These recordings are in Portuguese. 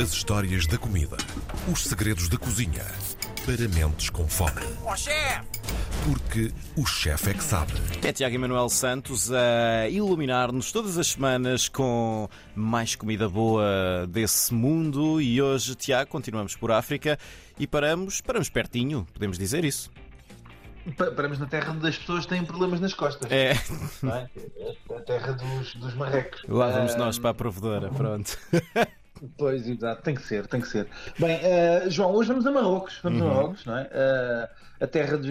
As histórias da comida. Os segredos da cozinha. Para mentes com fome. Ó chefe! Porque o chefe é que sabe. É Tiago Emanuel Santos a iluminar-nos todas as semanas com mais comida boa desse mundo. E hoje, Tiago, continuamos por África e paramos, paramos pertinho, podemos dizer isso. Pa- Paramos na terra onde as pessoas têm problemas nas costas. É, não é? A terra dos, dos marrecos. lá vamos nós para a provedora, pronto. Pois, exato, tem que ser, tem que ser. Bem, ah, João, hoje vamos a Marrocos, vamos Uhum. a Marrocos, não é? Ah, a terra dos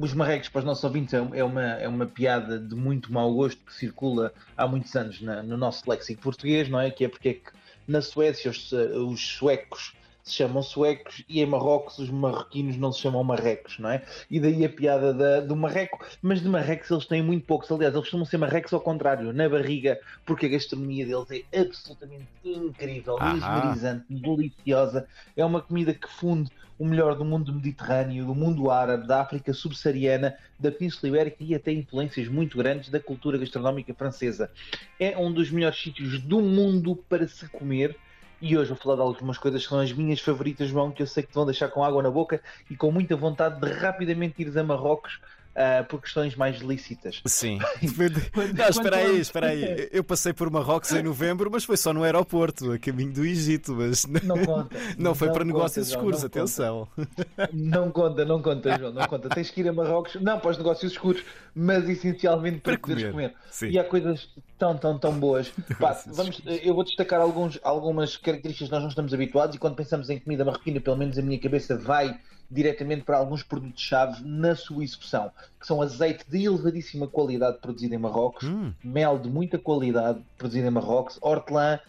os marrecos, para os nossos ouvintes, é é uma, é uma piada de muito mau gosto que circula há muitos anos na- no nosso léxico português, não é? Que é porque é que na Suécia os, os suecos se chamam suecos e em Marrocos os marroquinos não se chamam marrecos, não é? E daí a piada da- do marreco, mas de marrecos eles têm muito poucos. Aliás, eles costumam ser marrecos ao contrário, na barriga, porque a gastronomia deles é absolutamente incrível, mesmerizante, deliciosa. É uma comida que funde o melhor do mundo mediterrâneo, do mundo árabe, da África subsaariana, da Península Ibérica e até influências muito grandes da cultura gastronómica francesa. É um dos melhores sítios do mundo para se comer. E hoje vou falar de algumas coisas que são as minhas favoritas, João, que eu sei que te vão deixar com água na boca e com muita vontade de rapidamente ires a Marrocos ah, por questões mais lícitas. Sim. Quando- Não, espera aí, espera aí. Eu passei por Marrocos em novembro, mas foi só no aeroporto, a caminho do Egito. Mas Não conta. não foi para conta, negócios João, escuros, não conta. atenção. Não conta, não conta, João, não conta. Tens que ir a Marrocos, não para os negócios escuros, mas essencialmente para, Para poderes comer. comer. Sim. E há coisas tão, tão, tão boas. Pá, Negócios vamos, eu vou destacar alguns, algumas características que nós não estamos habituados e quando pensamos em comida marroquina, pelo menos a minha cabeça vai diretamente para alguns produtos-chave na sua execução, que são azeite de elevadíssima qualidade produzido em Marrocos, Hum, mel de muita qualidade produzido em Marrocos, hortelã,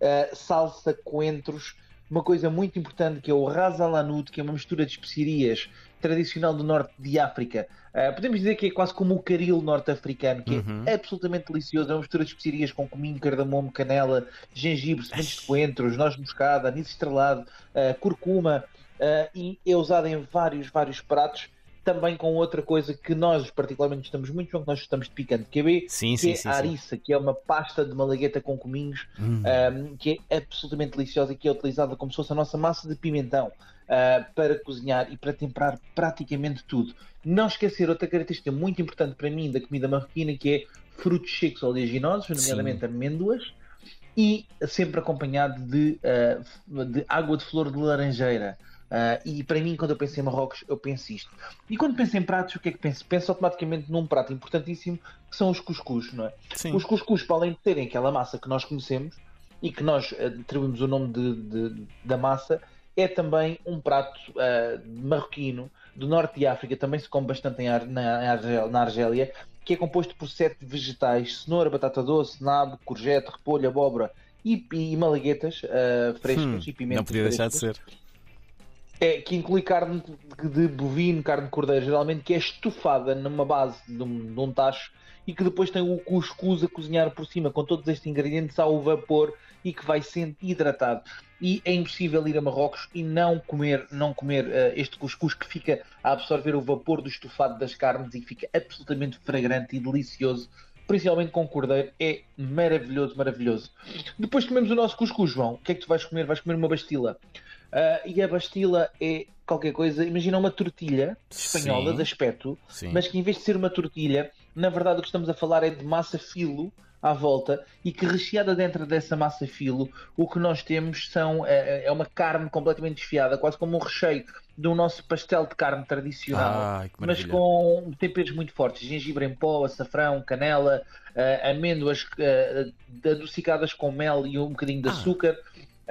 eh, salsa, coentros, uma coisa muito importante que é o ras al hanout, que é uma mistura de especiarias tradicional do norte de África. Eh, podemos dizer que é quase como o caril norte-africano, que Uhum. é absolutamente delicioso. É uma mistura de especiarias com cominho, cardamomo, canela, gengibre, sementes de coentros, noz moscada, anis estrelado, eh, curcuma, eh, e é usado em vários, vários pratos. Também com outra coisa que nós particularmente gostamos muito, João, que nós gostamos de picante QB, Sim, que sim, é sim. a ariça, que é uma pasta de malagueta com cominhos, Hum. um, que é absolutamente deliciosa e que é utilizada como se fosse a nossa massa de pimentão uh, para cozinhar e para temperar praticamente tudo. Não esquecer outra característica muito importante para mim da comida marroquina, que é frutos secos oleaginosos, nomeadamente amêndoas, e sempre acompanhado de, uh, de água de flor de laranjeira. Uh, e para mim, quando eu penso em Marrocos, eu penso isto. E quando penso em pratos, o que é que penso? Penso automaticamente num prato importantíssimo, que são os cuscuz, não é? Sim. Os cuscuz, para além de terem aquela massa que nós conhecemos e que nós eh, atribuímos o nome de- de- da massa, é também um prato eh, marroquino do norte de África, também se come bastante Ar- na, na Argélia, que é composto por sete vegetais: cenoura, batata doce, nabo, courgette, repolho, abóbora e, e malaguetas eh, frescas Hum, e pimentas não podia deixar de frescas. ser. É, que inclui carne de, de bovino, carne de cordeiro, geralmente, que é estufada numa base de um, de um tacho e que depois tem o cuscuz a cozinhar por cima com todos estes ingredientes ao vapor e que vai sendo hidratado. E é impossível ir a Marrocos e não comer, não comer eh, este cuscuz que fica a absorver o vapor do estufado das carnes e fica absolutamente fragrante e delicioso, principalmente com cordeiro. É maravilhoso, maravilhoso. Depois comemos o nosso cuscuz, João. O que é que tu vais comer? Vais comer uma bastila. Ah, e a bastila é qualquer coisa. Imagina uma tortilha espanhola Sim. de aspecto, Sim. mas que em vez de ser uma tortilha, na verdade o que estamos a falar é de massa filo à volta e que recheada dentro dessa massa filo, o que nós temos são é, é uma carne completamente desfiada, quase como um recheio do nosso pastel de carne tradicional Ai, mas com temperos muito fortes, gengibre em pó, açafrão, canela, eh, amêndoas eh, adocicadas com mel e um bocadinho de Ah. açúcar.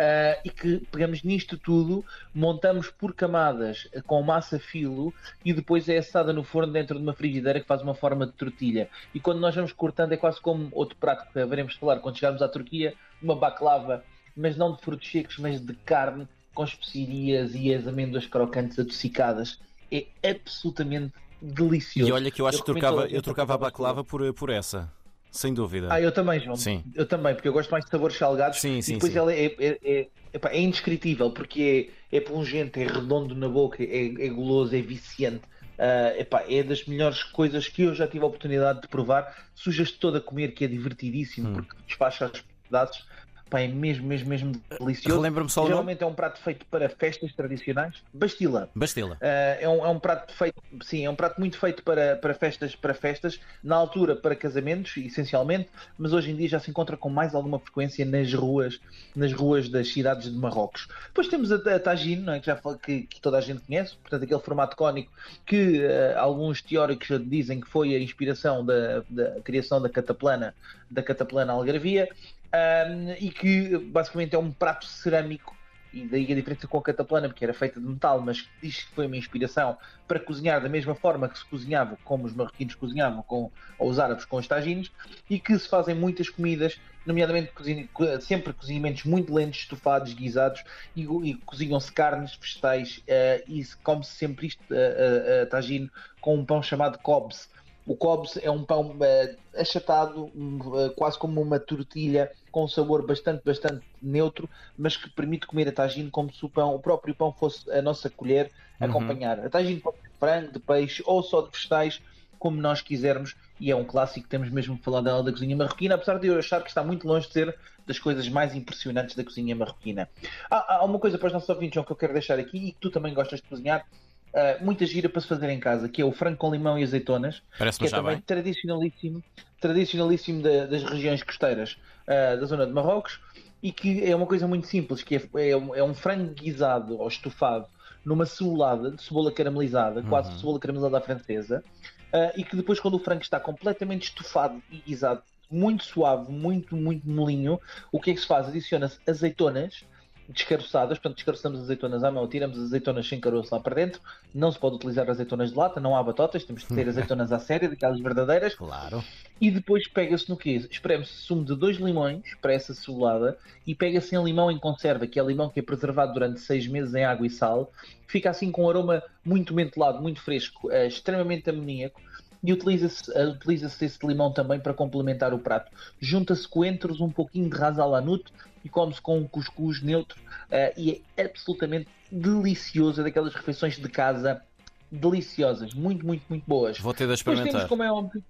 Eh, e que pegamos nisto tudo, montamos por camadas com massa filo e depois é assada no forno dentro de uma frigideira que faz uma forma de tortilha. E quando nós vamos cortando é quase como outro prato que veremos falar quando chegarmos à Turquia, uma baklava, mas não de frutos secos, mas de carne com especiarias e as amêndoas crocantes adocicadas. É absolutamente delicioso. E olha que eu acho que recomendo trocava, eu trocava a baklava por, por essa. Sem dúvida. Ah, eu também, João. Sim. Eu também, porque eu gosto mais de sabores salgados. Sim, sim, e depois sim. ela é, é, é, epá, é indescritível, porque é, é pungente, é redondo na boca, é, é goloso, é viciante. Ah, epá, é das melhores coisas que eu já tive a oportunidade de provar. Sujas-te todo a comer, que é divertidíssimo, Hum. porque despacha os pedaços. Pá, é mesmo, mesmo, mesmo delicioso. Relembra-me só. Geralmente é um prato feito para festas tradicionais. Bastila. Bastila. Uh, é, um, é um prato feito, sim, é um prato muito feito para, para festas, para festas, na altura para casamentos, essencialmente, mas hoje em dia já se encontra com mais alguma frequência nas ruas, nas ruas das cidades de Marrocos. Depois temos a, a tagine, não é? que já que, que, toda a gente conhece, portanto aquele formato cónico que uh, alguns teóricos dizem que foi a inspiração da, da criação da cataplana, da cataplana algarvia um, e que basicamente é um prato cerâmico e daí a diferença com a cataplana, porque era feita de metal, mas diz que foi uma inspiração para cozinhar da mesma forma que se cozinhava, como os marroquinos cozinhavam, com, ou os árabes com os tagines, e que se fazem muitas comidas, nomeadamente sempre cozinhamentos muito lentos, estufados, guisados, e, e cozinham-se carnes, vegetais, uh, e come-se sempre isto, uh, uh, tagine, com um pão chamado cobs o cobs é um pão uh, achatado, uh, quase como uma tortilha, com um sabor bastante, bastante neutro, mas que permite comer a tagine como se o, pão, o próprio pão fosse a nossa colher uhum. acompanhar. A tagine pode ser de frango, de peixe ou só de vegetais, como nós quisermos, e é um clássico, temos mesmo que falar dela da cozinha marroquina, apesar de eu achar que está muito longe de ser das coisas mais impressionantes da cozinha marroquina. Há, há uma coisa para os nossos ouvintes, João, que eu quero deixar aqui e que tu também gostas de cozinhar, uh, muita gira para se fazer em casa, que é o frango com limão e azeitonas, Parece que é também bem. tradicionalíssimo, tradicionalíssimo da, das regiões costeiras uh, da zona de Marrocos e que é uma coisa muito simples, que é, é, um, é um frango guisado ou estufado numa cebolada de cebola caramelizada, uhum. quase cebola caramelizada à francesa, uh, e que depois quando o frango está completamente estufado e guisado, muito suave, muito, muito molinho, o que é que se faz? Adiciona-se azeitonas, descaroçadas, portanto descaroçamos azeitonas à mão, tiramos as azeitonas sem caroço lá para dentro, não se pode utilizar azeitonas de lata, não há batotas, temos que ter azeitonas à séria, daquelas verdadeiras. Claro. E depois pega-se no quê? Espreme-se sumo de dois limões para essa cebolada e pega-se em limão em conserva, que é limão que é preservado durante seis meses em água e sal, fica assim com um aroma muito mentolado, muito fresco, é, extremamente amoníaco e utiliza-se utiliza esse limão também para complementar o prato. Junta-se coentros, um pouquinho de rasalanute e come-se com um cuscuz neutro uh, e é absolutamente delicioso, é daquelas refeições de casa deliciosas, muito, muito, muito boas. Vou ter de experimentar. Depois temos, como é óbvio,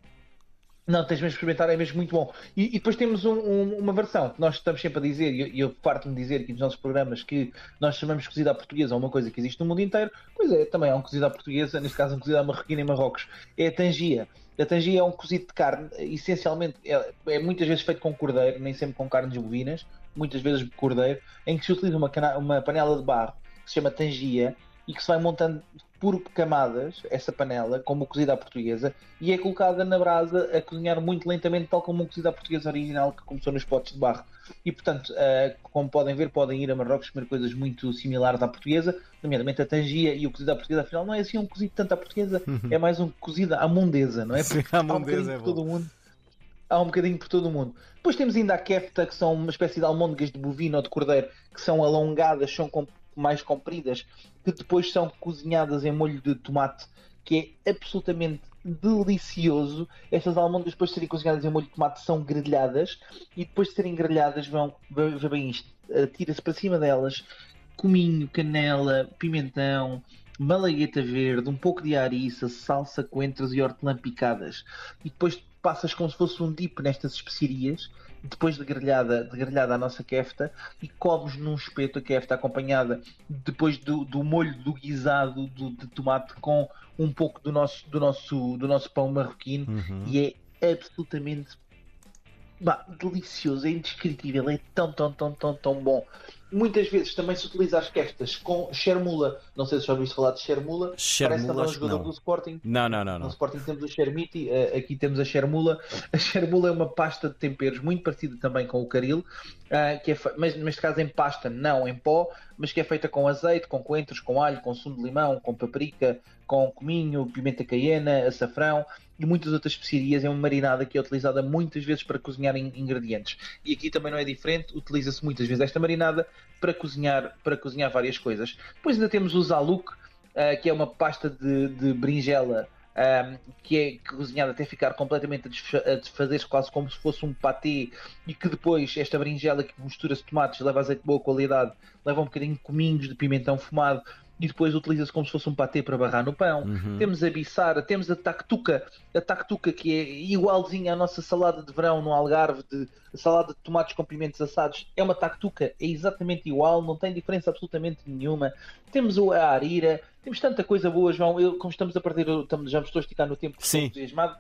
não, tens mesmo de experimentar, é mesmo muito bom. E, e depois temos um, um, uma versão que nós estamos sempre a dizer, e eu, eu parto-me dizer aqui nos nossos programas que nós chamamos cozida à portuguesa, uma coisa que existe no mundo inteiro, pois é, também há um cozido à portuguesa, neste caso um cozido à marroquina em Marrocos, é a tangia. A tangia é um cozido de carne, essencialmente é, é, muitas vezes feito com cordeiro, nem sempre com carnes bovinas, muitas vezes cordeiro, em que se utiliza uma, uma panela de barro que se chama tangia e que se vai montando por camadas, essa panela, como o cozido à portuguesa, e é colocada na brasa a cozinhar muito lentamente, tal como o cozido à portuguesa original que começou nos potes de barro. E portanto, uh, como podem ver, podem ir a Marrocos comer coisas muito similares à portuguesa, nomeadamente a tangia e o cozido à portuguesa, afinal não é assim um cozido tanto à portuguesa, uhum. é mais um cozido à mondesa, não é? Sim, à mondesa um é por todo mundo. Há um bocadinho por todo o mundo. Depois temos ainda a kefta, que são uma espécie de almôndegas de bovino ou de cordeiro, que são alongadas, são mais compridas, que depois são cozinhadas em molho de tomate, que é absolutamente delicioso. Estas almôndegas depois de serem cozinhadas em molho de tomate são grelhadas e depois de serem grelhadas vão, veja bem isto, tira-se para cima delas cominho, canela, pimentão, malagueta verde, um pouco de ariça, salsa, coentros e hortelã picadas. E depois passas como se fosse um dip nestas especiarias depois de grelhada, de grelhada a nossa kefta e comes num espeto a kefta acompanhada depois do, do molho do guisado do, de tomate com um pouco do nosso, do nosso, do nosso pão marroquino uhum. e é absolutamente bah, delicioso, é indescritível, é tão, tão, tão, tão, tão bom. Muitas vezes também se utiliza as questas com Chermula. Não sei se já ouviste falar de Chermula. Chermula Parece também um jogador não. do Sporting. Não, não, não. No Sporting temos o Chermiti, eh, aqui temos a Chermula. A Chermula é uma pasta de temperos muito parecida também com o Caril, eh, que é mas neste caso em pasta, não em pó, mas que é feita com azeite, com coentros, com alho, com sumo de limão, com paprika, com cominho, pimenta caiena, açafrão e muitas outras especiarias. É uma marinada que é utilizada muitas vezes para cozinhar ingredientes. E aqui também não é diferente, utiliza-se muitas vezes esta marinada para cozinhar, para cozinhar várias coisas. Depois ainda temos o zaluk, uh, que é uma pasta de, de berinjela um, que é cozinhada até ficar completamente a desfazer-se quase como se fosse um patê e que depois esta berinjela que mistura-se tomates, leva azeite de boa qualidade, leva um bocadinho de cominhos de pimentão fumado e depois utiliza-se como se fosse um patê para barrar no pão. Uhum. Temos a bissara, temos a tactuca, a tactuca que é igualzinha à nossa salada de verão no Algarve, de salada de tomates com pimentos assados. É uma tactuca, é exatamente igual, não tem diferença absolutamente nenhuma. Temos a arira, temos tanta coisa boa, João. Eu, como estamos a perder, estamos- já me estou a esticar no tempo, estou entusiasmado.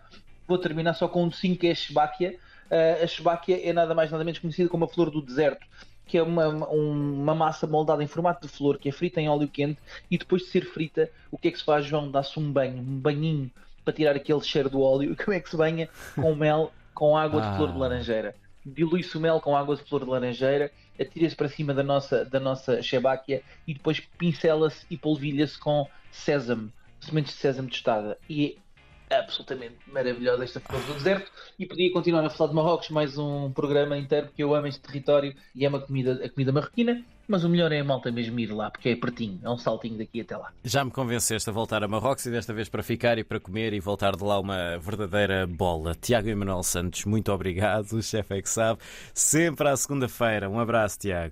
Vou terminar só com um docinho que é a Shebáquia. Uh, a Shebáquia é nada mais nada menos conhecida como a flor do deserto, que é uma, um- uma massa moldada em formato de flor, que é frita em óleo quente e depois de ser frita, o que é que se faz, João? Dá-se um banho, um banhinho para tirar aquele cheiro do óleo. E como é que se banha? Com mel, com água Ah. de flor de laranjeira. Dilui-se o mel com água de flor de laranjeira, atira-se para cima da nossa, da nossa Shebáquia e depois pincela-se e polvilha-se com sésamo, sementes de sésamo tostada. E é absolutamente maravilhosa esta flor do deserto e podia continuar a falar de Marrocos mais um programa inteiro porque eu amo este território e amo a comida, a comida marroquina, mas o melhor é a malta mesmo ir lá porque é pertinho, é um saltinho daqui até lá. Já me convenceste a voltar a Marrocos e desta vez para ficar e para comer e voltar de lá uma verdadeira bola. Tiago Emanuel Santos, muito obrigado. O chefe é que sabe. Sempre à segunda-feira. Um abraço, Tiago.